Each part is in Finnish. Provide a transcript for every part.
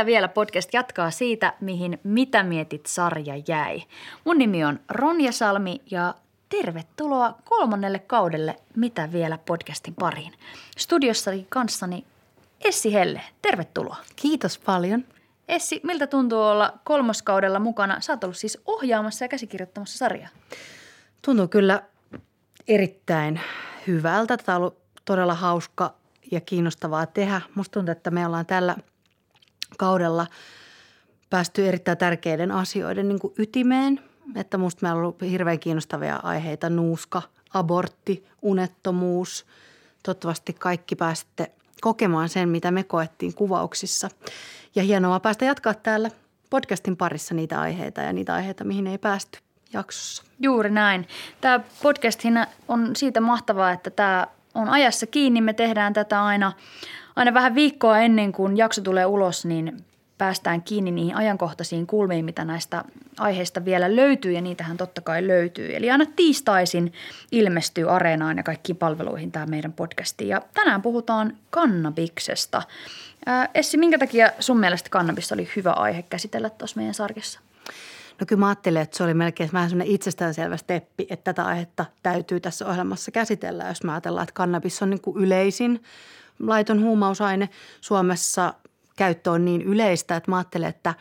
Mitä vielä podcast jatkaa siitä, mihin Mitä mietit sarja jäi. Mun nimi on Ronja Salmi ja tervetuloa kolmannelle kaudelle Mitä vielä podcastin pariin. Studiossani kanssani Essi Helle, tervetuloa. Kiitos paljon. Essi, miltä tuntuu olla kolmoskaudella mukana? Sä oot ollut siis ohjaamassa ja käsikirjoittamassa sarjaa. Tuntuu kyllä erittäin hyvältä. Tämä on ollut todella hauska ja kiinnostavaa tehdä. Musta tuntuu, että me ollaan tällä kaudella päästy erittäin tärkeiden asioiden niin kuin ytimeen. Että musta meillä on ollut hirveän kiinnostavia aiheita. Nuuska, abortti, unettomuus. Toivottavasti kaikki pääsitte kokemaan sen, mitä me koettiin kuvauksissa. Ja hienoa päästä jatkaa täällä podcastin parissa niitä aiheita ja niitä aiheita, mihin ei päästy jaksossa. Juuri näin. Tämä podcast on siitä mahtavaa, että tämä on ajassa kiinni. Me tehdään tätä aina, aina vähän viikkoa ennen kuin jakso tulee ulos, niin päästään kiinni niihin ajankohtaisiin kulmiin, mitä näistä aiheista vielä löytyy, ja niitähän totta kai löytyy. Eli aina tiistaisin ilmestyy Areenaan ja kaikkiin palveluihin tämä meidän podcasti. Ja tänään puhutaan kannabiksesta. Ää, Essi, minkä takia sun mielestä kannabis oli hyvä aihe käsitellä tuossa meidän sarjassa? No kyllä mä ajattelin, että se oli melkein vähän semmoinen itsestäänselvä steppi, että tätä aihetta täytyy tässä ohjelmassa käsitellä, jos mä ajatellaan, että kannabis on niin kuin yleisin laiton huumausaine Suomessa. Käyttö on niin yleistä, että mä ajattelen, että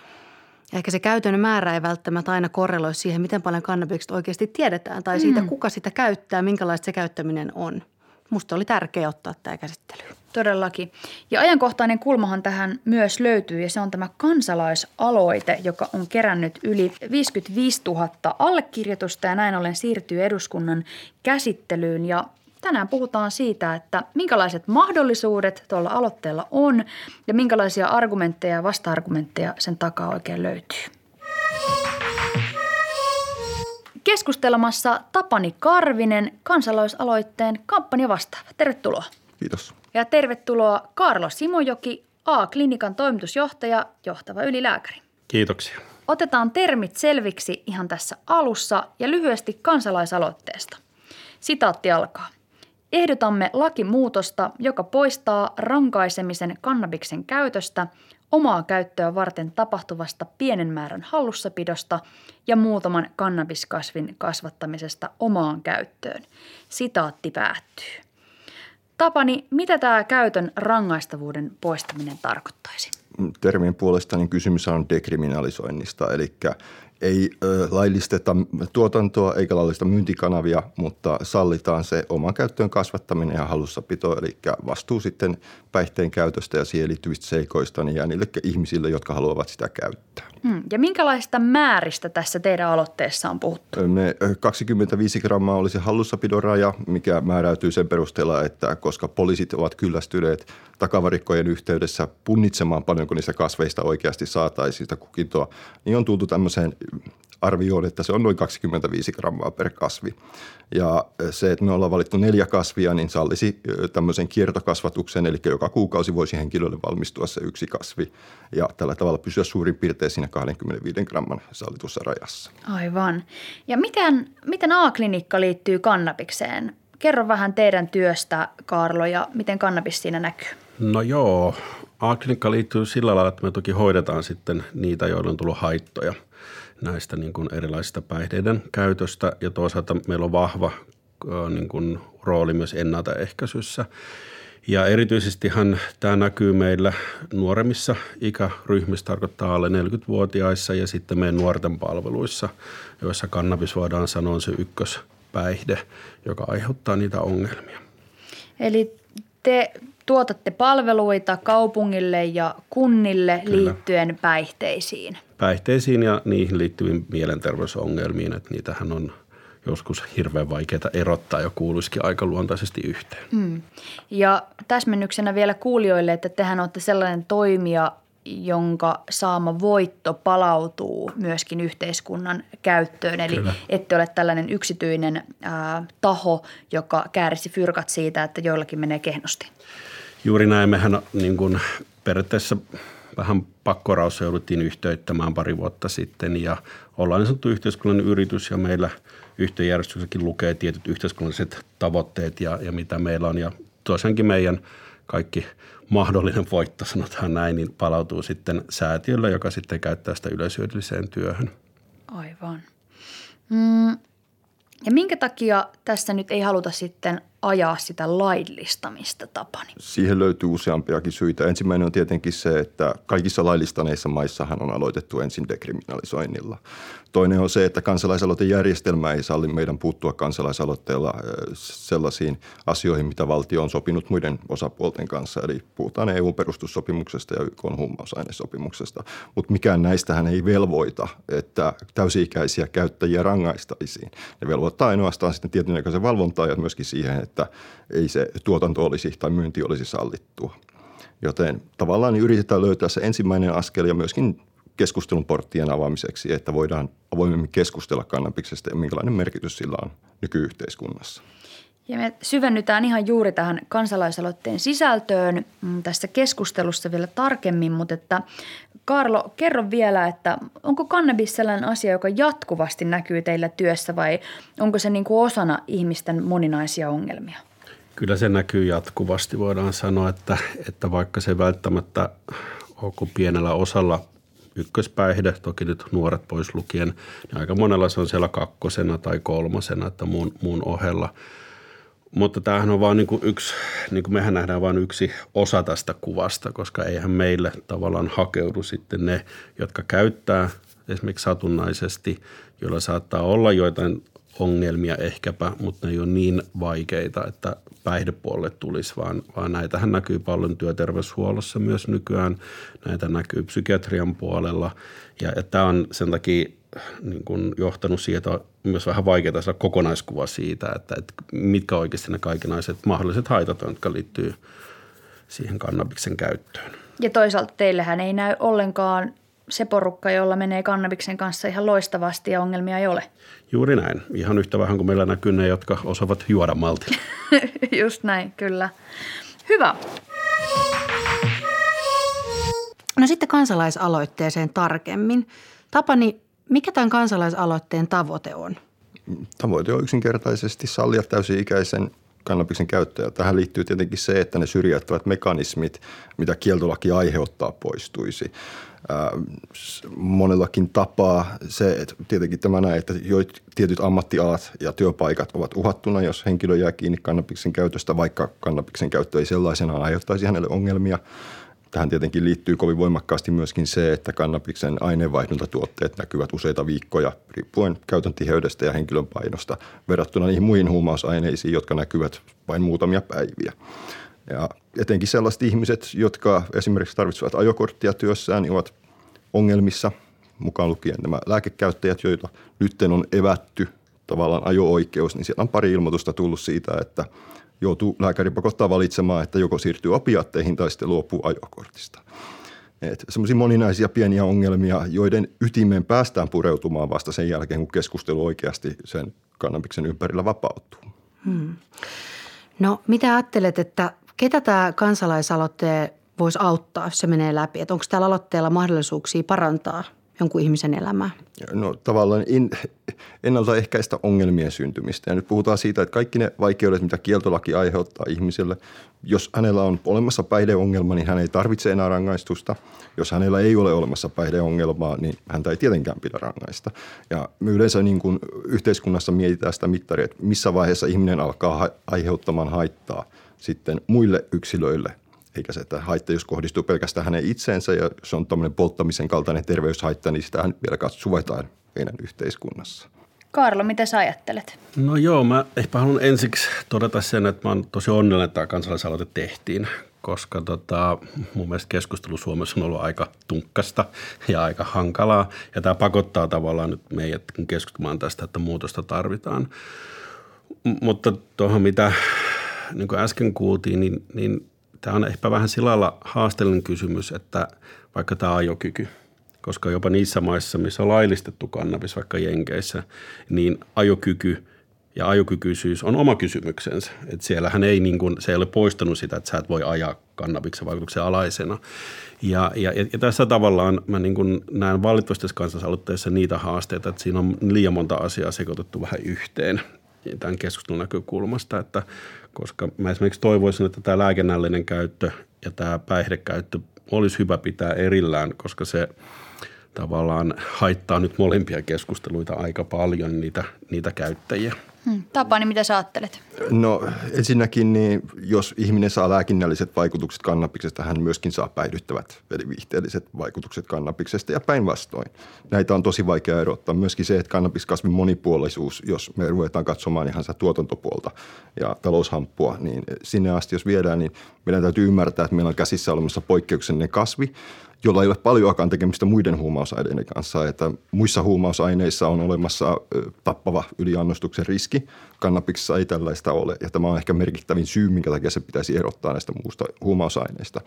ehkä se käytön määrä ei välttämättä aina korreloi siihen, miten paljon kannabiksesta oikeasti tiedetään tai siitä, kuka sitä käyttää, minkälaista se käyttäminen on. Musta oli tärkeää ottaa tämä käsittelyyn. Todellakin. Ja ajankohtainen kulmahan tähän myös löytyy ja se on tämä kansalaisaloite, joka on kerännyt yli 55 000 allekirjoitusta ja näin ollen siirtyy eduskunnan käsittelyyn. Ja tänään puhutaan siitä, että minkälaiset mahdollisuudet tuolla aloitteella on ja minkälaisia argumentteja ja vasta-argumentteja sen takaa oikein löytyy. Keskustelemassa Tapani Karvinen, kansalaisaloitteen kampanja vastaava. Tervetuloa. Kiitos. Ja tervetuloa Karlo Simojoki, A-klinikan toimitusjohtaja, johtava ylilääkäri. Kiitoksia. Otetaan termit selviksi ihan tässä alussa ja lyhyesti kansalaisaloitteesta. Sitaatti alkaa. Ehdotamme lakimuutosta, joka poistaa rankaisemisen kannabiksen käytöstä, omaa käyttöä varten tapahtuvasta pienen määrän hallussapidosta ja muutaman kannabiskasvin kasvattamisesta omaan käyttöön. Sitaatti päättyy. Tapani, mitä tämä käytön rangaistavuuden poistaminen tarkoittaisi? Termin puolesta niin kysymys on dekriminalisoinnista, eli ei ö, laillisteta tuotantoa eikä laillista myyntikanavia, mutta sallitaan se oman käyttöön kasvattaminen ja hallussapito, eli vastuu sitten päihteen käytöstä ja siihen liittyvistä seikoista niin jää niille ihmisille, jotka haluavat sitä käyttää. Hmm. Ja minkälaista määristä tässä teidän aloitteessa on puhuttu? Ne 25 grammaa olisi hallussapidon raja, mikä määräytyy sen perusteella, että koska poliisit ovat kyllästyneet takavarikkojen yhteydessä punnitsemaan paljonko niistä kasveista oikeasti saataisiin sitä kukintoa, niin on tultu tämmöiseen arvioon, että se on noin 25 grammaa per kasvi. Ja se, että me ollaan valittu neljä kasvia, niin sallisi tämmöisen kiertokasvatuksen, eli joka kuukausi voisi henkilölle valmistua se yksi kasvi ja tällä tavalla pysyä suurin piirtein siinä 25 gramman sallitussa rajassa. Aivan. Ja miten, miten A-klinikka liittyy kannabikseen? Kerro vähän teidän työstä, Karlo, ja miten kannabis siinä näkyy? No joo, A-klinikka liittyy sillä lailla, että me toki hoidetaan sitten niitä, joilla on tullut haittoja – näistä niin kuin erilaisista päihteiden käytöstä ja toisaalta meillä on vahva niin kuin rooli myös ennaltaehkäisyssä. Ja erityisestihan tämä näkyy meillä nuoremmissa ikäryhmissä, tarkoittaa alle 40-vuotiaissa ja sitten meidän nuorten palveluissa, joissa kannabis voidaan sanoa on se ykköspäihde, joka aiheuttaa niitä ongelmia. Eli te tuotatte palveluita kaupungille ja kunnille Kyllä. liittyen päihteisiin. Päihteisiin ja niihin liittyviin mielenterveysongelmiin, että niitähän on joskus hirveän vaikeaa erottaa ja kuuluisikin aika luontaisesti yhteen. Mm. Ja täsmennyksenä vielä kuulijoille, että tehän olette sellainen toimija, jonka saama voitto palautuu myöskin yhteiskunnan käyttöön. Eli Kyllä. ette ole tällainen yksityinen ää, taho, joka kärsi fyrkat siitä, että joillakin menee kehnosti. Juuri näin. Mehän niin kuin periaatteessa vähän pakkoraus jouduttiin yhteyttämään pari vuotta sitten ja ollaan niin sanottu yhteiskunnallinen yritys ja meillä yhtiöjärjestyksessäkin lukee tietyt yhteiskunnalliset tavoitteet ja, ja mitä meillä on ja tosiaankin meidän kaikki mahdollinen voitto, sanotaan näin, niin palautuu sitten säätiölle, joka sitten käyttää sitä yleishyödylliseen työhön. Aivan. Mm, ja minkä takia tässä nyt ei haluta sitten ajaa sitä laillistamista, Tapani? Siihen löytyy useampiakin syitä. Ensimmäinen on tietenkin se, että kaikissa laillistaneissa maissahan on aloitettu ensin dekriminalisoinnilla. Toinen on se, että kansalaisaloitejärjestelmä ei salli meidän puuttua kansalaisaloitteella sellaisiin asioihin, mitä valtio on sopinut muiden osapuolten kanssa. Eli puhutaan EU-perustussopimuksesta ja YK huumausainesopimuksesta. Mutta mikään näistähän ei velvoita, että täysi-ikäisiä käyttäjiä rangaistaisiin. Ne velvoittaa ainoastaan sitten tietynlaisen valvontaa ja myöskin siihen, että ei se tuotanto olisi tai myynti olisi sallittua. Joten tavallaan yritetään löytää se ensimmäinen askel ja myöskin keskustelun porttien avaamiseksi, että voidaan avoimemmin keskustella kannabiksesta ja minkälainen merkitys sillä on nykyyhteiskunnassa. Ja me syvennytään ihan juuri tähän kansalaisaloitteen sisältöön mm, tässä keskustelussa vielä tarkemmin, mutta että Karlo, kerro vielä, että onko kannabis sellainen asia, joka jatkuvasti näkyy teillä työssä vai onko se niin kuin osana ihmisten moninaisia ongelmia? Kyllä se näkyy jatkuvasti. Voidaan sanoa, että, että vaikka se välttämättä onko pienellä osalla ykköspäihde, toki nyt nuoret pois lukien, niin aika monella se on siellä kakkosena tai kolmosena, että muun, muun ohella. Mutta tämähän on vain niin kuin yksi, niin kuin mehän nähdään vain yksi osa tästä kuvasta, koska eihän meille tavallaan hakeudu sitten ne, jotka käyttää esimerkiksi satunnaisesti, joilla saattaa olla joitain ongelmia ehkäpä, mutta ne ei ole niin vaikeita, että päihdepuolelle tulisi, vaan, vaan näitähän näkyy paljon työterveyshuollossa myös nykyään. Näitä näkyy psykiatrian puolella ja, ja tämä on sen takia niin kuin johtanut siihen, että on myös vähän vaikeaa saada kokonaiskuva siitä, että, että mitkä oikeasti ne kaikenlaiset mahdolliset haitat on, jotka liittyy siihen kannabiksen käyttöön. Ja toisaalta teillähän ei näy ollenkaan se porukka, jolla menee kannabiksen kanssa ihan loistavasti ja ongelmia ei ole. Juuri näin. Ihan yhtä vähän kuin meillä näkyy ne, jotka osaavat juoda maltilla. Just näin, kyllä. Hyvä. No sitten kansalaisaloitteeseen tarkemmin. Tapani, mikä tämän kansalaisaloitteen tavoite on? Tavoite on yksinkertaisesti sallia täysi-ikäisen kannabiksen käyttöä. Tähän liittyy tietenkin se, että ne syrjäyttävät mekanismit, mitä kieltolaki aiheuttaa, poistuisi monellakin tapaa. Se, että tietenkin tämä näin, että tietyt ammattialat ja työpaikat ovat uhattuna, jos henkilö jää kiinni kannabiksen käytöstä, vaikka kannabiksen käyttö ei sellaisenaan aiheuttaisi hänelle ongelmia. Tähän tietenkin liittyy kovin voimakkaasti myöskin se, että kannabiksen aineenvaihduntatuotteet näkyvät useita viikkoja riippuen käytön tiheydestä ja henkilön painosta verrattuna niihin muihin huumausaineisiin, jotka näkyvät vain muutamia päiviä. Ja etenkin sellaiset ihmiset, jotka esimerkiksi tarvitsevat ajokorttia työssään, niin ovat ongelmissa, mukaan lukien nämä lääkekäyttäjät, joita nyt on evätty tavallaan ajo-oikeus, niin siellä on pari ilmoitusta tullut siitä, että joutuu lääkäri pakottaa valitsemaan, että joko siirtyy opiatteihin tai sitten luopuu ajokortista. Semmoisia moninaisia pieniä ongelmia, joiden ytimeen päästään pureutumaan vasta sen jälkeen, kun keskustelu oikeasti sen kannabiksen ympärillä vapautuu. Hmm. No mitä ajattelet, että Ketä tämä kansalaisaloitteen voisi auttaa, jos se menee läpi? Että onko tällä aloitteella mahdollisuuksia parantaa jonkun ihmisen elämää? No tavallaan in, ennaltaehkäistä ongelmien syntymistä. Ja nyt puhutaan siitä, että kaikki ne vaikeudet, mitä kieltolaki aiheuttaa ihmiselle, jos hänellä on olemassa päihdeongelma, niin hän ei tarvitse enää rangaistusta. Jos hänellä ei ole olemassa päihdeongelmaa, niin häntä ei tietenkään pidä rangaista. Ja me yleensä niin kuin yhteiskunnassa mietitään sitä mittaria, että missä vaiheessa ihminen alkaa aiheuttamaan haittaa – sitten muille yksilöille, eikä se, että haitta, jos kohdistuu pelkästään hänen itseensä ja se on tämmöinen polttamisen kaltainen terveyshaitta, niin sitä vielä suvataan meidän yhteiskunnassa. Karlo, mitä sä ajattelet? No joo, mä ehkä haluan ensiksi todeta sen, että mä oon tosi onnellinen, että tämä kansalaisaloite tehtiin, koska tota, mun mielestä keskustelu Suomessa on ollut aika tunkkasta ja aika hankalaa. Ja tämä pakottaa tavallaan nyt meidät keskustelemaan tästä, että muutosta tarvitaan. M- mutta tuohon, mitä niin kuin äsken kuultiin, niin, niin tämä on ehkä vähän sillä lailla haasteellinen kysymys, että vaikka tämä ajokyky. Koska jopa niissä maissa, missä on laillistettu kannabis, vaikka Jenkeissä, niin ajokyky ja ajokykyisyys on oma kysymyksensä. Et siellähän ei, niin kun, se ei ole poistanut sitä, että sä et voi ajaa kannabiksen vaikutuksen alaisena. Ja, ja, ja tässä tavallaan mä niin kun näen valitettavasti tässä kansalaisaloitteessa niitä haasteita, että siinä on liian monta asiaa sekoitettu vähän yhteen tämän keskustelun näkökulmasta, että koska mä esimerkiksi toivoisin, että tämä lääkennällinen käyttö ja tämä päihdekäyttö olisi hyvä pitää erillään, koska se tavallaan haittaa nyt molempia keskusteluita aika paljon niitä, niitä käyttäjiä. Hmm. Tapani, mitä sä ajattelet? No ensinnäkin, niin jos ihminen saa lääkinnälliset vaikutukset kannabiksesta, hän myöskin saa päihdyttävät eli viihteelliset vaikutukset kannabiksesta ja päinvastoin. Näitä on tosi vaikea erottaa. Myöskin se, että kannabiskasvin monipuolisuus, jos me ruvetaan katsomaan ihan sitä tuotantopuolta ja taloushamppua, niin sinne asti jos viedään, niin meidän täytyy ymmärtää, että meillä on käsissä olemassa poikkeuksellinen kasvi, jolla ei ole paljoakaan tekemistä muiden huumausaineiden kanssa. Että muissa huumausaineissa on olemassa tappava yliannostuksen riski. Kannabiksessa ei tällaista ole ja tämä on ehkä merkittävin syy, minkä takia se pitäisi erottaa näistä muusta huumausaineista.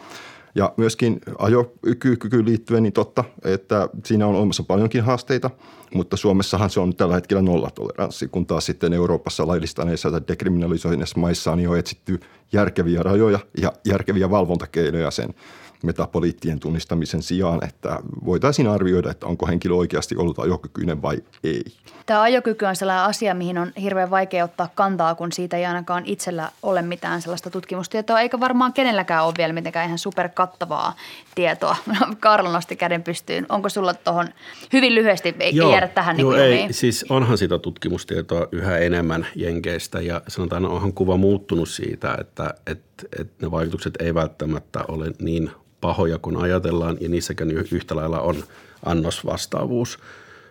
Ja myöskin ajokykyyn liittyen niin totta, että siinä on olemassa paljonkin haasteita, mutta Suomessahan se on tällä hetkellä nollatoleranssi, kun taas sitten Euroopassa laillistaneissa tai dekriminalisoineissa maissa on jo etsitty järkeviä rajoja ja järkeviä valvontakeinoja sen metaboliittien tunnistamisen sijaan, että voitaisiin arvioida, että onko henkilö oikeasti ollut ajokykyinen vai ei. Tämä ajokyky on sellainen asia, mihin on hirveän vaikea ottaa kantaa, kun siitä ei ainakaan itsellä ole mitään sellaista tutkimustietoa, eikä varmaan kenelläkään ole vielä mitenkään ihan superkattavaa tietoa. Karlo nosti käden pystyyn. Onko sulla tuohon hyvin lyhyesti, ei joo, jäädä tähän joo, niin ei, siis onhan sitä tutkimustietoa yhä enemmän Jenkeistä ja sanotaan, onhan kuva muuttunut siitä, että, että, että ne vaikutukset ei välttämättä ole niin pahoja kuin ajatellaan ja niissäkin yhtä lailla on annosvastaavuus.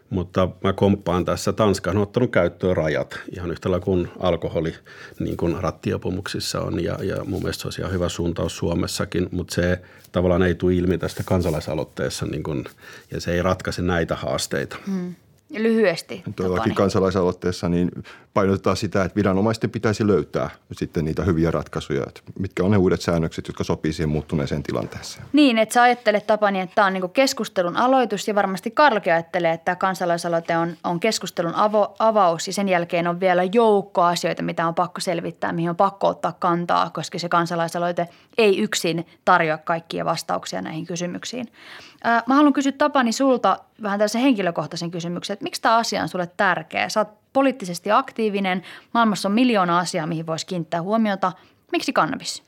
Mutta mä komppaan tässä. Tanska on ottanut käyttöön rajat ihan yhtä lailla kuin alkoholi niin kuin rattiopumuksissa on ja, ja mun mielestä se olisi ihan hyvä suuntaus Suomessakin, mutta se tavallaan ei tule ilmi tästä kansalaisaloitteessa niin kuin, ja se ei ratkaise näitä haasteita. Hmm. Lyhyesti. Todellakin kansalaisaloitteessa niin painotetaan sitä, että viranomaisten pitäisi löytää sitten niitä hyviä ratkaisuja, että mitkä on ne uudet säännökset, jotka sopii siihen muuttuneeseen tilanteeseen. Niin, että sä ajattelet Tapani, että tämä on niin keskustelun aloitus ja varmasti Karlki ajattelee, että kansalaisaloite on, on keskustelun avo, avaus ja sen jälkeen on vielä joukko asioita, mitä on pakko selvittää, mihin on pakko ottaa kantaa, koska se kansalaisaloite ei yksin tarjoa kaikkia vastauksia näihin kysymyksiin. Mä haluan kysyä Tapani sulta vähän tällaisen henkilökohtaisen kysymyksen, että miksi tämä asia on sulle tärkeä? Sä oot poliittisesti aktiivinen, maailmassa on miljoona asiaa, mihin voisi kiinnittää huomiota. Miksi kannabis?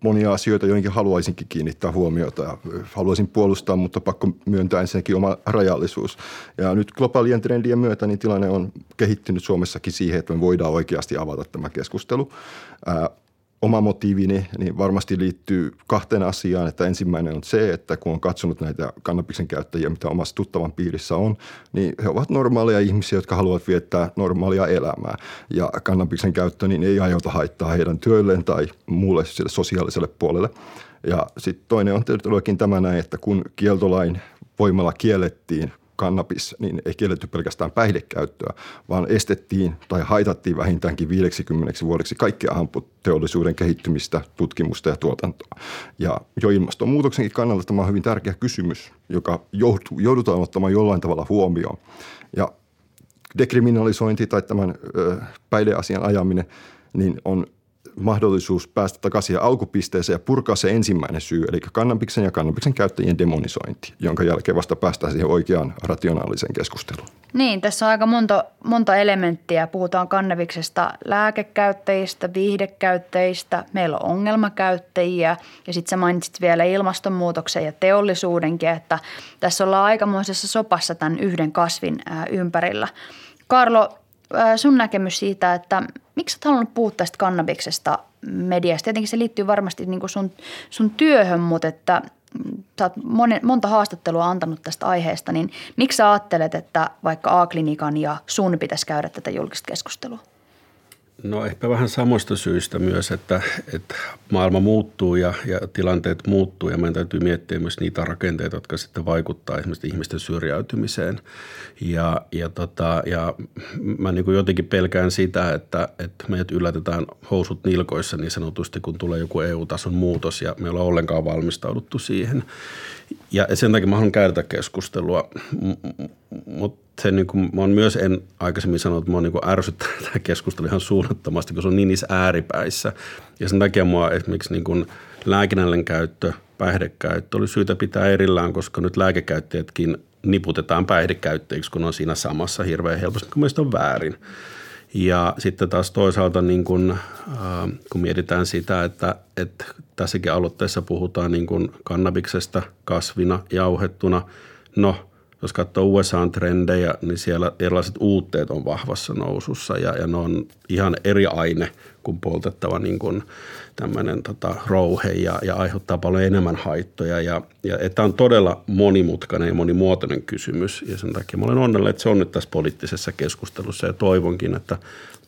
Monia asioita, joihinkin haluaisinkin kiinnittää huomiota. Haluaisin puolustaa, mutta pakko myöntää ensinnäkin oma rajallisuus. Ja nyt globaalien trendien myötä niin tilanne on kehittynyt Suomessakin siihen, että me voidaan oikeasti avata tämä keskustelu oma motiivini niin varmasti liittyy kahteen asiaan. Että ensimmäinen on se, että kun on katsonut näitä kannabiksen käyttäjiä, mitä omassa tuttavan piirissä on, niin he ovat normaaleja ihmisiä, jotka haluavat viettää normaalia elämää. Ja kannabiksen käyttö niin ei aiheuta haittaa heidän työlleen tai muulle sosiaaliselle puolelle. Ja sitten toinen on todellakin tämä näin, että kun kieltolain voimalla kiellettiin – kannabis, niin ei kielletty pelkästään päihdekäyttöä, vaan estettiin tai haitattiin vähintäänkin 50 vuodeksi kaikkea hamputeollisuuden kehittymistä, tutkimusta ja tuotantoa. Ja jo ilmastonmuutoksenkin kannalta tämä on hyvin tärkeä kysymys, joka joudutaan ottamaan jollain tavalla huomioon. Ja dekriminalisointi tai tämän päihdeasian ajaminen niin on mahdollisuus päästä takaisin alkupisteeseen ja purkaa se ensimmäinen syy, eli kannabiksen ja kannabiksen käyttäjien demonisointi, jonka jälkeen vasta päästään siihen oikeaan rationaaliseen keskusteluun. Niin, tässä on aika monta, monta elementtiä. Puhutaan kannabiksesta lääkekäyttäjistä, viihdekäyttäjistä, meillä on ongelmakäyttäjiä ja sitten sä mainitsit vielä ilmastonmuutoksen ja teollisuudenkin, että tässä ollaan aikamoisessa sopassa tämän yhden kasvin ympärillä. Karlo, sun näkemys siitä, että miksi olet halunnut puhua tästä kannabiksesta mediasta? Tietenkin se liittyy varmasti niin sun, sun työhön, mutta että sä oot monen, monta haastattelua antanut tästä aiheesta, niin miksi sä ajattelet, että vaikka A-klinikan ja sun pitäisi käydä tätä julkista keskustelua? No ehkä vähän samoista syistä myös, että, että maailma muuttuu ja, ja tilanteet muuttuu ja meidän täytyy miettiä myös niitä rakenteita, jotka sitten vaikuttaa esimerkiksi ihmisten syrjäytymiseen. Ja, ja, tota, ja mä niin kuin jotenkin pelkään sitä, että, että meidät yllätetään housut nilkoissa niin sanotusti, kun tulee joku EU-tason muutos ja me ollaan ollenkaan valmistauduttu siihen. Ja sen takia mä haluan käydä keskustelua, mutta se niin kuin, mä oon myös en aikaisemmin sanonut, että mä oon niin ärsyttänyt tämä keskustelu ihan suunnattomasti, kun se on niin niissä ääripäissä. Ja sen takia mua esimerkiksi niin kuin lääkinnällinen käyttö, päihdekäyttö oli syytä pitää erillään, koska nyt lääkekäyttäjätkin niputetaan päihdekäyttäjiksi, kun on siinä samassa hirveän helposti, kun mielestäni on väärin. Ja sitten taas toisaalta niin kun, äh, kun mietitään sitä, että, että tässäkin aloitteessa puhutaan niin kun kannabiksesta kasvina, jauhettuna. No, jos katsoo USA-trendejä, niin siellä erilaiset uutteet on vahvassa nousussa ja, ja ne on ihan eri aine kuin poltettava niin kuin tämmöinen tota, rouhe ja, ja aiheuttaa paljon enemmän haittoja. Ja, ja että on todella monimutkainen ja monimuotoinen kysymys ja sen takia mä olen onnellinen, että se on nyt tässä poliittisessa keskustelussa ja toivonkin, että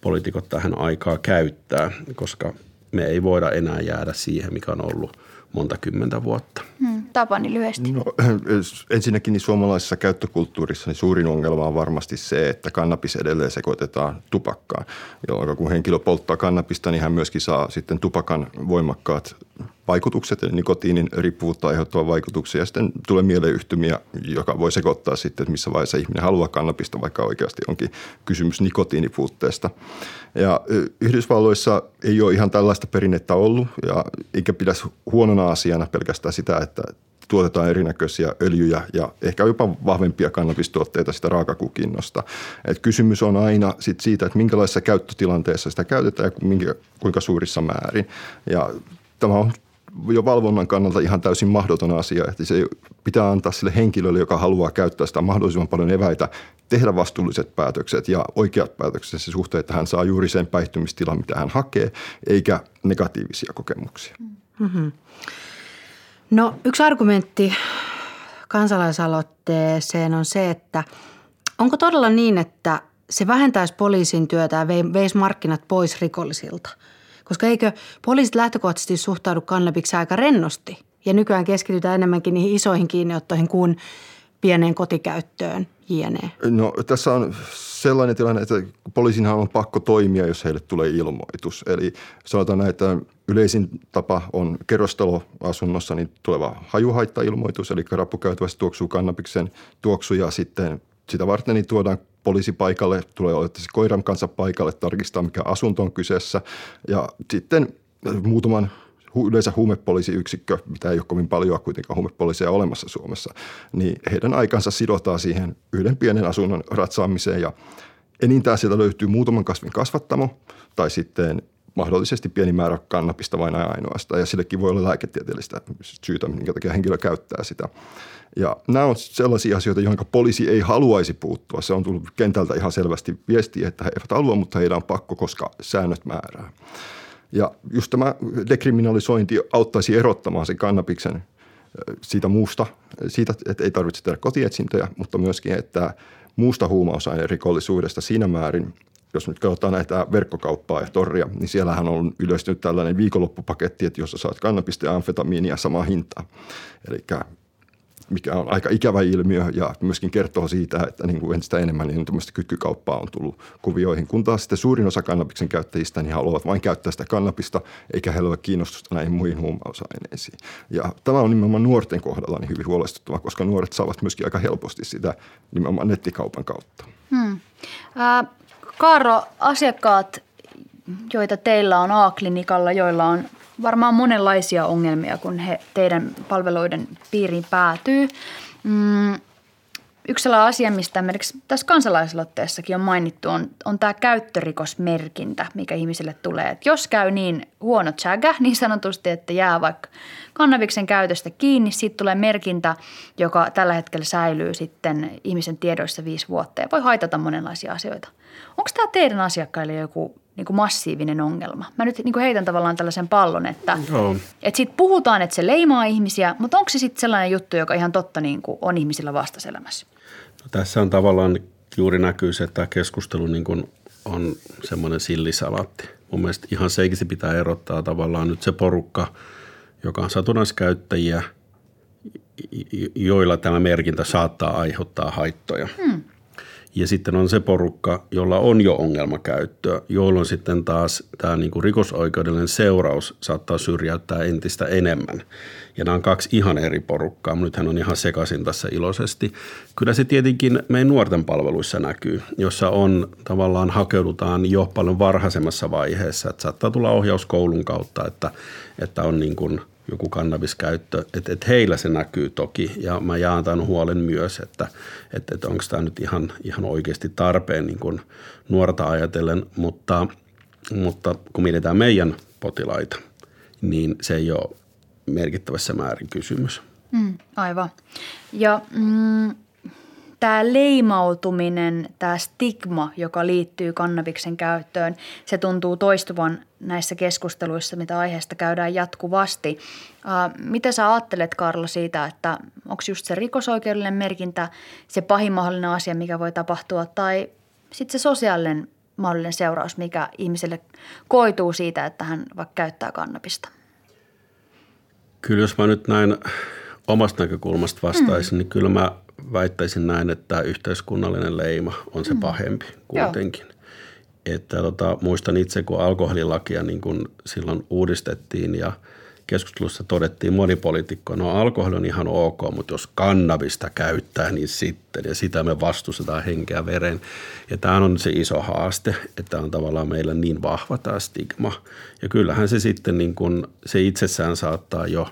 poliitikot tähän aikaa käyttää, koska me ei voida enää jäädä siihen, mikä on ollut monta kymmentä vuotta. Tapani lyhyesti. No, ensinnäkin niin suomalaisessa käyttökulttuurissa niin suurin ongelma on varmasti se, että kannabis edelleen sekoitetaan tupakkaan. Jolloin kun henkilö polttaa kannabista, niin hän myöskin saa sitten tupakan voimakkaat vaikutukset, eli nikotiinin riippuvuutta aiheuttava vaikutuksia. Ja sitten tulee mieleyhtymiä, joka voi sekoittaa sitten, että missä vaiheessa ihminen haluaa kannabista, vaikka oikeasti onkin kysymys nikotiinipuutteesta. Ja Yhdysvalloissa ei ole ihan tällaista perinnettä ollut, ja eikä pidä huonona asiana pelkästään sitä, että tuotetaan erinäköisiä öljyjä ja ehkä jopa vahvempia kannabistuotteita sitä raakakukinnosta. Et kysymys on aina sit siitä, että minkälaisessa käyttötilanteessa sitä käytetään ja kuinka suurissa määrin. Ja tämä on jo valvonnan kannalta ihan täysin mahdoton asia, että se pitää antaa sille henkilölle, joka haluaa käyttää sitä mahdollisimman paljon eväitä, tehdä vastuulliset päätökset ja oikeat päätökset se suhteen, että hän saa juuri sen päihtymistilan, mitä hän hakee, eikä negatiivisia kokemuksia. Mm-hmm. No yksi argumentti kansalaisaloitteeseen on se, että onko todella niin, että se vähentäisi poliisin työtä ja veisi markkinat pois rikollisilta – koska eikö poliisit lähtökohtaisesti suhtaudu kannabikseen aika rennosti ja nykyään keskitytään enemmänkin niihin isoihin kiinniottoihin kuin pieneen kotikäyttöön jne. No tässä on sellainen tilanne, että poliisinhan on pakko toimia, jos heille tulee ilmoitus. Eli sanotaan näin, että yleisin tapa on kerrostaloasunnossa niin tuleva hajuhaitta-ilmoitus, eli rappukäytävässä tuoksuu kannabiksen tuoksu ja sitten sitä varten niin tuodaan poliisi paikalle, tulee olettavasti koiran kanssa paikalle tarkistaa, mikä asunto on kyseessä. Ja sitten muutaman yleensä huumepoliisiyksikkö, mitä ei ole kovin paljon kuitenkaan huumepoliiseja olemassa Suomessa, niin heidän aikansa sidotaan siihen yhden pienen asunnon ratsaamiseen ja enintään sieltä löytyy muutaman kasvin kasvattamo tai sitten mahdollisesti pieni määrä kannapista vain ainoastaan ja sillekin voi olla lääketieteellistä syytä, minkä takia henkilö käyttää sitä. Ja nämä on sellaisia asioita, joihin poliisi ei haluaisi puuttua. Se on tullut kentältä ihan selvästi viestiä, että he eivät halua, mutta heidän on pakko, koska säännöt määrää. Ja just tämä dekriminalisointi auttaisi erottamaan sen kannabiksen siitä muusta, siitä, että ei tarvitse tehdä kotietsintöjä, mutta myöskin, että muusta huumausaineen rikollisuudesta siinä määrin, jos nyt katsotaan näitä verkkokauppaa ja torria, niin siellähän on yleistynyt tällainen viikonloppupaketti, että jossa saat kannabista ja amfetamiinia samaa hintaa. Eli mikä on aika ikävä ilmiö ja myöskin kertoo siitä, että niin kuin entistä enemmän niin tämmöistä kytkykauppaa on tullut kuvioihin. Kun taas sitten suurin osa kannabiksen käyttäjistä niin haluavat vain käyttää sitä kannabista, eikä heillä ole kiinnostusta näihin muihin huumausaineisiin. Ja tämä on nimenomaan nuorten kohdalla niin hyvin huolestuttava, koska nuoret saavat myöskin aika helposti sitä nimenomaan nettikaupan kautta. Hmm. Äh, Kaaro, asiakkaat, joita teillä on A-klinikalla, joilla on varmaan monenlaisia ongelmia, kun he teidän palveluiden piiriin päätyy. Mm, yksi sellainen asia, mistä esimerkiksi tässä kansalaisaloitteessakin on mainittu, on, on tämä käyttörikosmerkintä, mikä ihmisille tulee. Et jos käy niin huono tsägä, niin sanotusti, että jää vaikka kannabiksen käytöstä kiinni, siitä tulee merkintä, joka tällä hetkellä säilyy sitten ihmisen tiedoissa viisi vuotta ja voi haitata monenlaisia asioita. Onko tämä teidän asiakkaille joku niin kuin massiivinen ongelma. Mä nyt niin kuin heitän tavallaan tällaisen pallon, että, että siitä puhutaan, että se leimaa ihmisiä, mutta onko se sitten sellainen juttu, joka ihan totta niin kuin on ihmisillä vastaselämässä? Tässä on tavallaan juuri näkyy se, että tämä keskustelu niin kuin on semmoinen sillisalaatti. Mun mielestä ihan seikisi pitää erottaa tavallaan nyt se porukka, joka on satunnaiskäyttäjiä, joilla tämä merkintä saattaa aiheuttaa haittoja. Hmm. Ja sitten on se porukka, jolla on jo ongelmakäyttöä, jolloin sitten taas tämä niin kuin rikosoikeudellinen seuraus saattaa syrjäyttää entistä enemmän. Ja nämä on kaksi ihan eri porukkaa. Nythän on ihan sekaisin tässä iloisesti. Kyllä se tietenkin meidän nuorten palveluissa näkyy, jossa on tavallaan hakeudutaan jo paljon varhaisemmassa vaiheessa. Että saattaa tulla ohjaus koulun kautta, että, että on niin kuin – joku kannabiskäyttö, että, että heillä se näkyy toki ja mä jaan tämän huolen myös, että, että, että onko tämä nyt ihan, ihan oikeasti tarpeen niin kuin nuorta ajatellen, mutta, mutta kun mietitään meidän potilaita, niin se ei ole merkittävässä määrin kysymys. Mm, aivan. Ja mm, tämä leimautuminen, tämä stigma, joka liittyy kannabiksen käyttöön, se tuntuu toistuvan näissä keskusteluissa, mitä aiheesta käydään jatkuvasti. Mitä sä ajattelet, Karlo, siitä, että onko just se rikosoikeudellinen merkintä se pahin mahdollinen asia, mikä voi tapahtua, tai sitten se sosiaalinen mahdollinen seuraus, mikä ihmiselle koituu siitä, että hän vaikka käyttää kannabista? Kyllä jos mä nyt näin omasta näkökulmasta vastaisin, mm. niin kyllä mä väittäisin näin, että yhteiskunnallinen leima on se mm. pahempi kuitenkin. Joo. Että tota, muistan itse, kun alkoholilakia niin kun silloin uudistettiin ja keskustelussa todettiin monipoliitikko, no alkoholi on ihan ok, mutta jos kannabista käyttää, niin sitten, ja sitä me vastustetaan henkeä veren. Ja tämä on se iso haaste, että on tavallaan meillä niin vahva tämä stigma. Ja kyllähän se sitten niin kun, se itsessään saattaa jo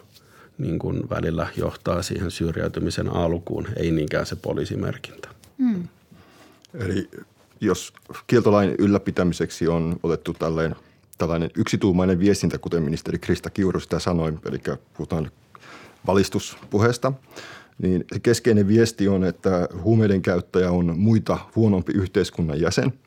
niin kuin välillä johtaa siihen syrjäytymisen alkuun, ei niinkään se poliisimerkintä. Mm. Eli jos kieltolain ylläpitämiseksi on otettu tällainen, tällainen yksituumainen viestintä, kuten ministeri Krista Kiuru sitä sanoi, eli puhutaan valistuspuheesta, niin se keskeinen viesti on, että huumeiden käyttäjä on muita huonompi yhteiskunnan jäsen –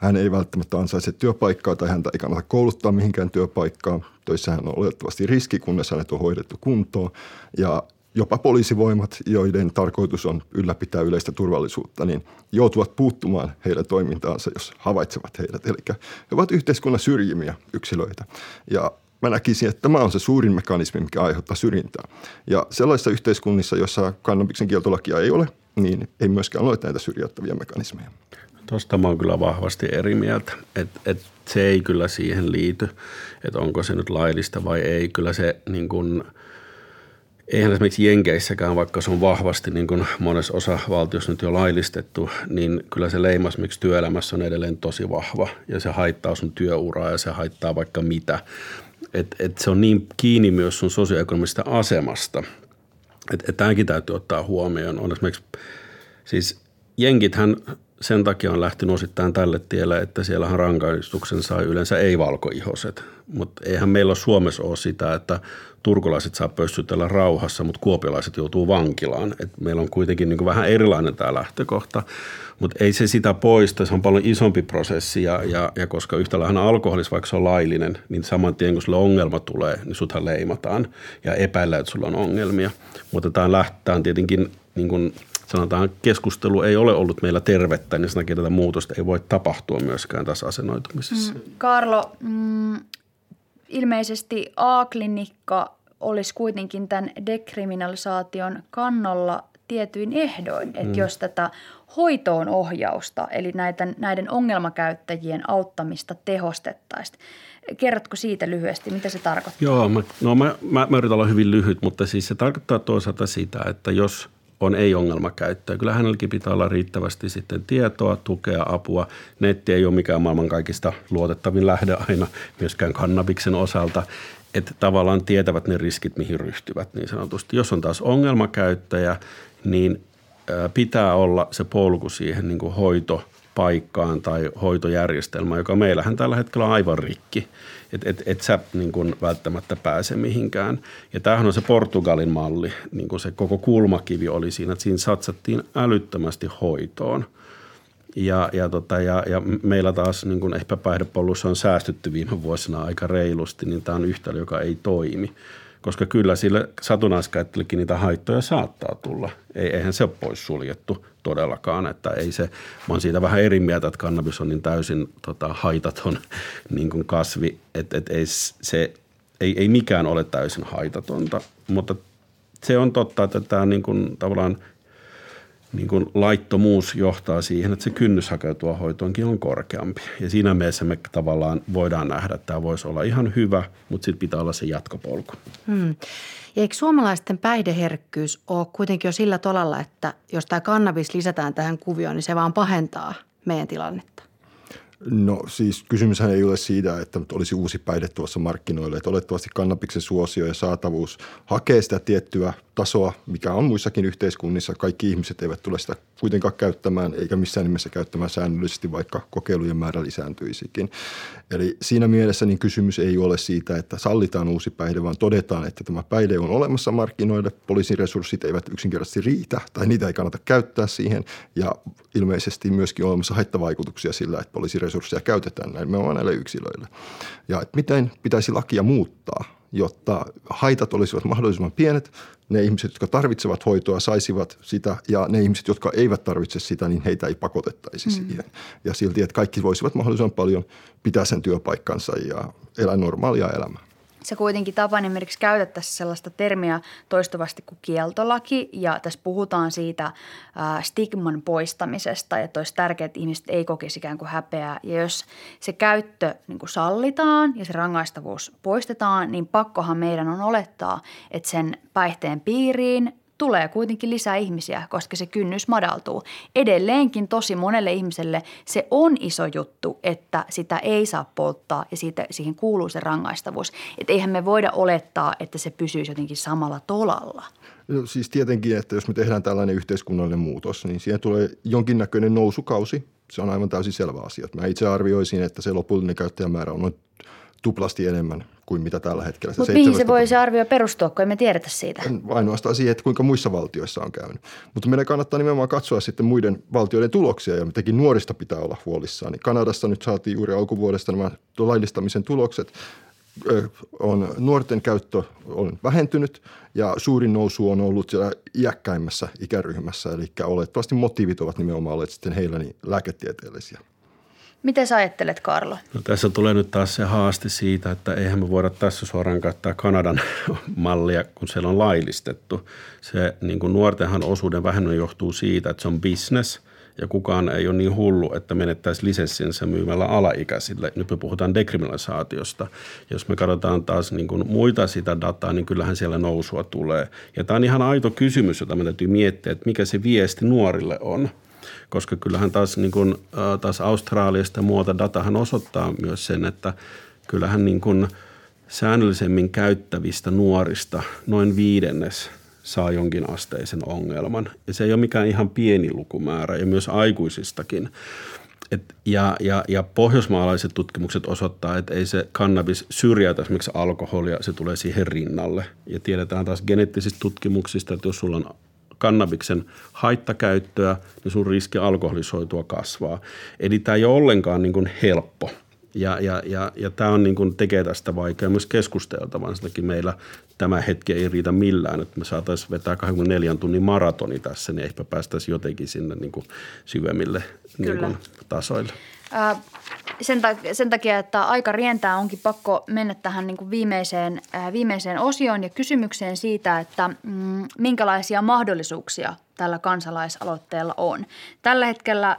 hän ei välttämättä ansaitse työpaikkaa tai häntä ei kannata kouluttaa mihinkään työpaikkaan. Töissä hän on oletettavasti riski, kunnes hänet on hoidettu kuntoon. Ja jopa poliisivoimat, joiden tarkoitus on ylläpitää yleistä turvallisuutta, niin joutuvat puuttumaan heidän toimintaansa, jos havaitsevat heidät. Eli he ovat yhteiskunnan syrjimiä yksilöitä. Ja mä näkisin, että tämä on se suurin mekanismi, mikä aiheuttaa syrjintää. Ja sellaisissa yhteiskunnissa, joissa kannabiksen kieltolakia ei ole, niin ei myöskään ole näitä syrjäyttäviä mekanismeja. Tuosta mä oon kyllä vahvasti eri mieltä, että et se ei kyllä siihen liity, että onko se nyt laillista vai ei. Kyllä se niin kuin, eihän esimerkiksi Jenkeissäkään, vaikka se on vahvasti niin kuin monessa osa valtiossa nyt jo laillistettu, niin kyllä se leimas, miksi työelämässä on edelleen tosi vahva ja se haittaa sun työuraa ja se haittaa vaikka mitä. Et, et se on niin kiinni myös sun sosioekonomisesta asemasta, että et tämäkin täytyy ottaa huomioon. On esimerkiksi, siis jenkithän sen takia on lähtenyt osittain tälle tielle, että siellähän rangaistuksen sai yleensä ei-valkoihoset. Mutta eihän meillä Suomessa ole sitä, että turkulaiset saa pössytellä rauhassa, mutta kuopiolaiset joutuu vankilaan. Et meillä on kuitenkin niin vähän erilainen tämä lähtökohta, mutta ei se sitä poista. Se on paljon isompi prosessi ja, ja, ja koska yhtä lailla alkoholissa, vaikka se on laillinen, niin saman tien kun sulle ongelma tulee, niin suthan leimataan ja epäillään, että sulla on ongelmia. Mutta tämä on tietenkin niin sanotaan keskustelu ei ole ollut meillä tervettä, niin sen takia tätä muutosta ei voi tapahtua myöskään tässä asennoitumisessa. Mm. Karlo, mm, ilmeisesti A-klinikka olisi kuitenkin tämän dekriminalisaation kannolla tietyin ehdoin, että mm. jos tätä hoitoon ohjausta, eli näiden, näiden ongelmakäyttäjien auttamista tehostettaisiin. Kerrotko siitä lyhyesti, mitä se tarkoittaa? Joo, mä, no mä, mä, mä yritän olla hyvin lyhyt, mutta siis se tarkoittaa toisaalta sitä, että jos – on ei-ongelmakäyttöä. Kyllä hänelläkin pitää olla riittävästi sitten tietoa, tukea, apua. Netti ei ole mikään maailman kaikista luotettavin lähde aina myöskään kannabiksen osalta. Että tavallaan tietävät ne riskit, mihin ryhtyvät niin sanotusti. Jos on taas ongelmakäyttäjä, niin pitää olla se polku siihen niin kuin hoitopaikkaan tai hoitojärjestelmään, joka meillähän tällä hetkellä on aivan rikki että et, et sä niin kun välttämättä pääse mihinkään. Ja tämähän on se Portugalin malli, niin kun se koko kulmakivi oli siinä, että siinä satsattiin älyttömästi hoitoon. Ja, ja, tota, ja, ja meillä taas niin kun ehkä päihdepollussa on säästytty viime vuosina aika reilusti, niin tämä on yhtälö, joka ei toimi koska kyllä sille satunnaiskäyttöllekin niitä haittoja saattaa tulla. Ei, eihän se ole pois suljettu todellakaan, että ei se, mä oon siitä vähän eri mieltä, että kannabis on niin täysin tota, haitaton niin kuin kasvi, että et ei se, ei, ei mikään ole täysin haitatonta, mutta se on totta, että tämä niin kuin, tavallaan niin kuin laittomuus johtaa siihen, että se kynnys hakeutua hoitoonkin on korkeampi. Ja siinä mielessä me tavallaan voidaan nähdä, että tämä voisi olla ihan hyvä, mutta sitten pitää olla se jatkopolku. Hmm. Ja eikö suomalaisten päihdeherkkyys ole kuitenkin jo sillä tolalla, että jos tämä kannabis lisätään tähän kuvioon, niin se vaan pahentaa meidän tilannetta? No siis kysymyshän ei ole siitä, että olisi uusi päihde tuossa markkinoille. Että olettavasti kannabiksen suosio ja saatavuus hakee sitä tiettyä tasoa, mikä on muissakin yhteiskunnissa. Kaikki ihmiset eivät tule sitä kuitenkaan käyttämään eikä missään nimessä käyttämään säännöllisesti, vaikka kokeilujen määrä lisääntyisikin. Eli siinä mielessä niin kysymys ei ole siitä, että sallitaan uusi päihde, vaan todetaan, että tämä päihde on olemassa markkinoille. Poliisin resurssit eivät yksinkertaisesti riitä tai niitä ei kannata käyttää siihen ja ilmeisesti myöskin olemassa haittavaikutuksia sillä, että poliisin resursseja käytetään näille, näille yksilöille. Ja että miten pitäisi lakia muuttaa, jotta haitat olisivat mahdollisimman pienet, ne ihmiset, jotka tarvitsevat hoitoa, saisivat sitä ja ne ihmiset, jotka eivät tarvitse sitä, niin heitä ei pakotettaisi mm. siihen. Ja silti, että kaikki voisivat mahdollisimman paljon pitää sen työpaikkansa ja elää normaalia elämää se kuitenkin Tapani esimerkiksi käytettäisiin sellaista termiä toistuvasti kuin kieltolaki ja tässä puhutaan siitä ää, stigman poistamisesta, että olisi tärkeää, että ihmiset ei kokisi ikään kuin häpeää. Ja jos se käyttö niin kuin sallitaan ja se rangaistavuus poistetaan, niin pakkohan meidän on olettaa, että sen päihteen piiriin tulee kuitenkin lisää ihmisiä, koska se kynnys madaltuu. Edelleenkin tosi monelle ihmiselle se on iso juttu, että sitä ei saa polttaa ja siitä, siihen kuuluu se rangaistavuus. Että eihän me voida olettaa, että se pysyisi jotenkin samalla tolalla. No, siis tietenkin, että jos me tehdään tällainen yhteiskunnallinen muutos, niin siihen tulee jonkinnäköinen nousukausi. Se on aivan täysin selvä asia. Mä itse arvioisin, että se lopullinen käyttäjämäärä on noin tuplasti enemmän kuin mitä tällä hetkellä. Mutta mihin se voi se arvio perustua, kun emme tiedetä siitä? Ainoastaan siihen, että kuinka muissa valtioissa on käynyt. Mutta meidän kannattaa nimenomaan katsoa sitten muiden valtioiden tuloksia ja mitenkin nuorista pitää olla huolissaan. Niin Kanadassa nyt saatiin juuri alkuvuodesta nämä laillistamisen tulokset. On, nuorten käyttö on vähentynyt ja suurin nousu on ollut siellä iäkkäimmässä ikäryhmässä. Eli olettavasti motiivit ovat nimenomaan olleet sitten heillä niin lääketieteellisiä. Miten sä ajattelet, Karlo? No, tässä tulee nyt taas se haaste siitä, että eihän me voida tässä suoraan käyttää Kanadan mallia, kun siellä on laillistettu. Se niin kuin nuortenhan osuuden vähennys johtuu siitä, että se on business ja kukaan ei ole niin hullu, että menettäisi lisenssinsä myymällä alaikäisille. Nyt me puhutaan dekriminalisaatiosta. Jos me katsotaan taas niin kuin muita sitä dataa, niin kyllähän siellä nousua tulee. Ja tämä on ihan aito kysymys, jota me täytyy miettiä, että mikä se viesti nuorille on – koska kyllähän taas, niin kuin, taas Australiasta muuta datahan osoittaa myös sen, että kyllähän niin kuin säännöllisemmin käyttävistä nuorista noin viidennes saa jonkin asteisen ongelman. Ja se ei ole mikään ihan pieni lukumäärä ja myös aikuisistakin. Et, ja, ja, ja pohjoismaalaiset tutkimukset osoittaa, että ei se kannabis syrjäytä esimerkiksi alkoholia, se tulee siihen rinnalle. Ja tiedetään taas geneettisistä tutkimuksista, että jos sulla on kannabiksen haittakäyttöä, niin sun riski alkoholisoitua kasvaa. Eli tämä ei ole ollenkaan niin kuin helppo. Ja, ja, ja, ja tämä on niin kuin tekee tästä vaikeaa myös keskusteltavan. Sitäkin meillä tämä hetki ei riitä millään, että me saataisiin vetää 24 tunnin maratoni tässä, niin ehkä päästäisiin jotenkin sinne niin kuin syvemmille niin kuin tasoille. Sen, takia, sen takia, että aika rientää, onkin pakko mennä tähän niin kuin viimeiseen, viimeiseen osioon ja kysymykseen siitä, että mm, minkälaisia mahdollisuuksia tällä kansalaisaloitteella on. Tällä hetkellä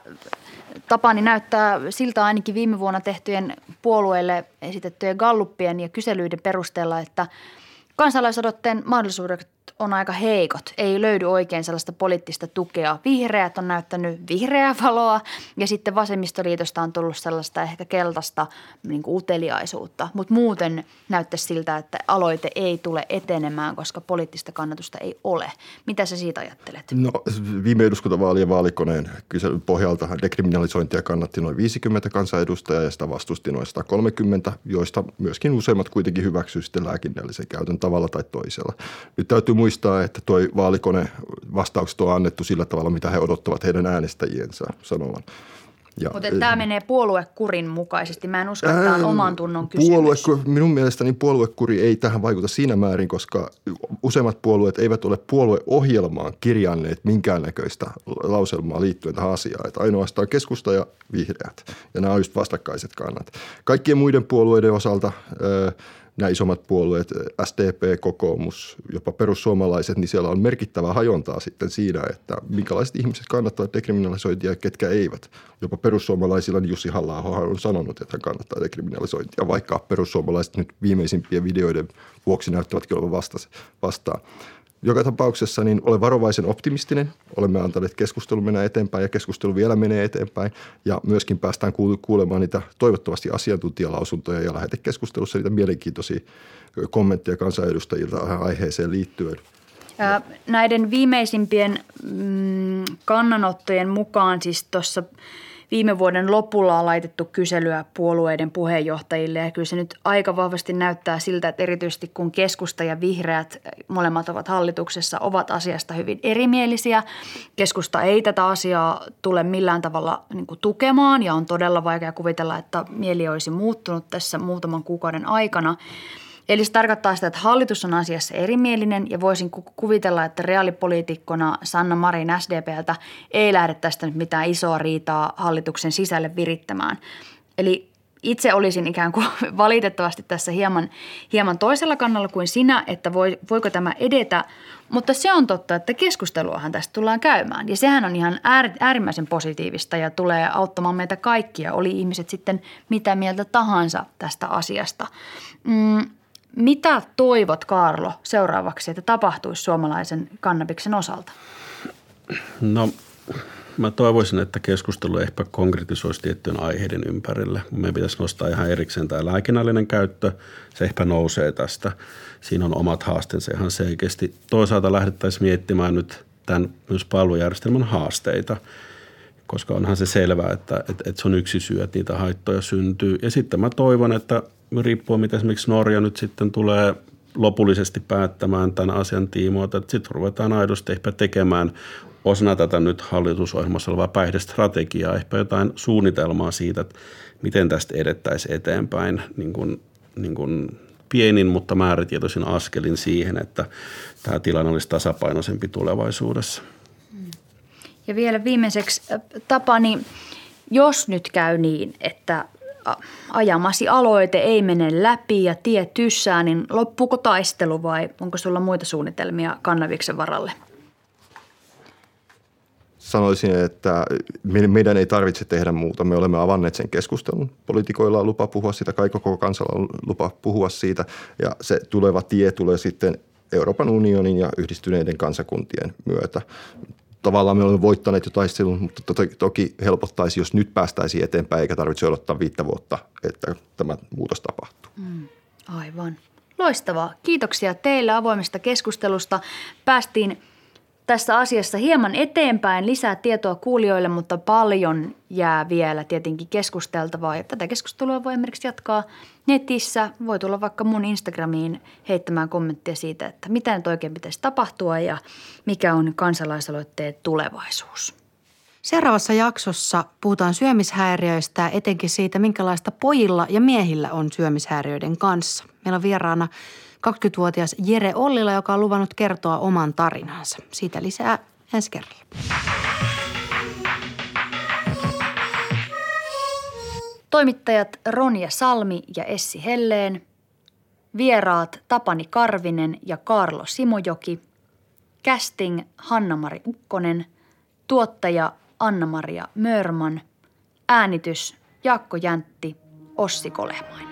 Tapani näyttää siltä ainakin viime vuonna tehtyjen puolueille esitettyjen galluppien ja kyselyiden perusteella, että kansalaisodotteen mahdollisuudet on aika heikot. Ei löydy oikein sellaista poliittista tukea. Vihreät on näyttänyt vihreää valoa ja sitten vasemmistoliitosta on tullut sellaista ehkä keltaista niin kuin uteliaisuutta. Mutta muuten näyttäisi siltä, että aloite ei tule etenemään, koska poliittista kannatusta ei ole. Mitä sä siitä ajattelet? No viime eduskuntavaalien vaalikoneen kyselyn pohjalta dekriminalisointia kannatti noin 50 kansanedustajaa ja sitä vastusti noin 130, joista myöskin useimmat kuitenkin hyväksyivät sitten lääkinnällisen käytön tavalla tai toisella. Nyt täytyy muistaa, että tuo vaalikone vastaukset on annettu sillä tavalla, mitä he odottavat heidän äänestäjiensä sanovan. Ja, Mutta tämä menee puoluekurin mukaisesti. Mä en usko, että tämä on oman tunnon kysymys. Puolue, minun mielestäni puoluekuri ei tähän vaikuta siinä määrin, koska useimmat puolueet eivät ole puolueohjelmaan kirjanneet minkäännäköistä lauselmaa liittyen tähän asiaan. Että ainoastaan keskusta ja vihreät. Ja nämä on just vastakkaiset kannat. Kaikkien muiden puolueiden osalta nämä isommat puolueet, SDP, kokoomus, jopa perussuomalaiset, niin siellä on merkittävää hajontaa sitten siinä, että minkälaiset ihmiset kannattavat dekriminalisointia ja ketkä eivät. Jopa perussuomalaisilla niin Jussi halla on sanonut, että hän kannattaa dekriminalisointia, vaikka perussuomalaiset nyt viimeisimpien videoiden vuoksi näyttävätkin olevan vastaan. Joka tapauksessa niin olen varovaisen optimistinen. Olemme antaneet keskustelun mennä eteenpäin ja keskustelu vielä menee eteenpäin. Ja myöskin päästään kuulemaan niitä toivottavasti asiantuntijalausuntoja ja lähetekeskustelussa niitä mielenkiintoisia kommentteja kansanedustajilta aiheeseen liittyen. Näiden viimeisimpien mm, kannanottojen mukaan siis tuossa – viime vuoden lopulla on laitettu kyselyä puolueiden puheenjohtajille ja kyllä se nyt aika vahvasti näyttää siltä, että erityisesti kun keskusta ja vihreät, molemmat ovat hallituksessa, ovat asiasta hyvin erimielisiä. Keskusta ei tätä asiaa tule millään tavalla niin tukemaan ja on todella vaikea kuvitella, että mieli olisi muuttunut tässä muutaman kuukauden aikana. Eli se tarkoittaa sitä, että hallitus on asiassa erimielinen ja voisin kuvitella, että reaalipoliitikkona Sanna Marin SDPltä ei lähde tästä nyt mitään isoa riitaa hallituksen sisälle virittämään. Eli itse olisin ikään kuin valitettavasti tässä hieman, hieman toisella kannalla kuin sinä, että voi, voiko tämä edetä. Mutta se on totta, että keskusteluahan tästä tullaan käymään. Ja sehän on ihan äärimmäisen positiivista ja tulee auttamaan meitä kaikkia, oli ihmiset sitten mitä mieltä tahansa tästä asiasta. Mm, mitä toivot, Karlo, seuraavaksi, että tapahtuisi suomalaisen kannabiksen osalta? No, mä toivoisin, että keskustelu ehkä konkretisoisi tiettyjen aiheiden ympärille. Meidän pitäisi nostaa ihan erikseen tämä lääkinnällinen käyttö. Se ehkä nousee tästä. Siinä on omat haasteensa ihan selkeästi. Toisaalta lähdettäisiin miettimään nyt tämän myös palvelujärjestelmän haasteita – koska onhan se selvää, että, että, että se on yksi syy, että niitä haittoja syntyy. Ja sitten mä toivon, että riippuu mitä esimerkiksi Norja nyt sitten tulee lopullisesti päättämään tämän asian tiimoilta, että sitten ruvetaan aidosti ehkä tekemään osana tätä nyt hallitusohjelmassa olevaa päihdestrategiaa, ehkä jotain suunnitelmaa siitä, että miten tästä edettäisiin eteenpäin niin kuin, niin kuin pienin, mutta määrätietoisin askelin siihen, että tämä tilanne olisi tasapainoisempi tulevaisuudessa. Ja vielä viimeiseksi Tapani, jos nyt käy niin, että ajamasi aloite ei mene läpi ja tie tyssää, niin loppuuko taistelu vai onko sulla muita suunnitelmia kannaviksen varalle? Sanoisin, että meidän ei tarvitse tehdä muuta. Me olemme avanneet sen keskustelun. Poliitikoilla on lupa puhua siitä, kai koko kansalla on lupa puhua siitä. Ja se tuleva tie tulee sitten Euroopan unionin ja yhdistyneiden kansakuntien myötä tavallaan me olemme voittaneet jo taistelun, mutta toki, helpottaisi, jos nyt päästäisiin eteenpäin eikä tarvitse odottaa viittä vuotta, että tämä muutos tapahtuu. Mm, aivan. Loistavaa. Kiitoksia teille avoimesta keskustelusta. Päästiin tässä asiassa hieman eteenpäin, lisää tietoa kuulijoille, mutta paljon jää vielä tietenkin keskusteltavaa. Ja tätä keskustelua voi esimerkiksi jatkaa netissä. Voi tulla vaikka mun Instagramiin heittämään kommentteja siitä, että mitä nyt oikein pitäisi tapahtua ja mikä on kansalaisaloitteen tulevaisuus. Seuraavassa jaksossa puhutaan syömishäiriöistä ja etenkin siitä, minkälaista pojilla ja miehillä on syömishäiriöiden kanssa. Meillä on vieraana 20-vuotias Jere Ollila, joka on luvannut kertoa oman tarinansa. Siitä lisää ensi kerralla. Toimittajat Ronja Salmi ja Essi Helleen, vieraat Tapani Karvinen ja Karlo Simojoki, casting Hanna-Mari Ukkonen, tuottaja Anna-Maria Mörman, äänitys Jaakko Jäntti, Ossi Kolehmainen.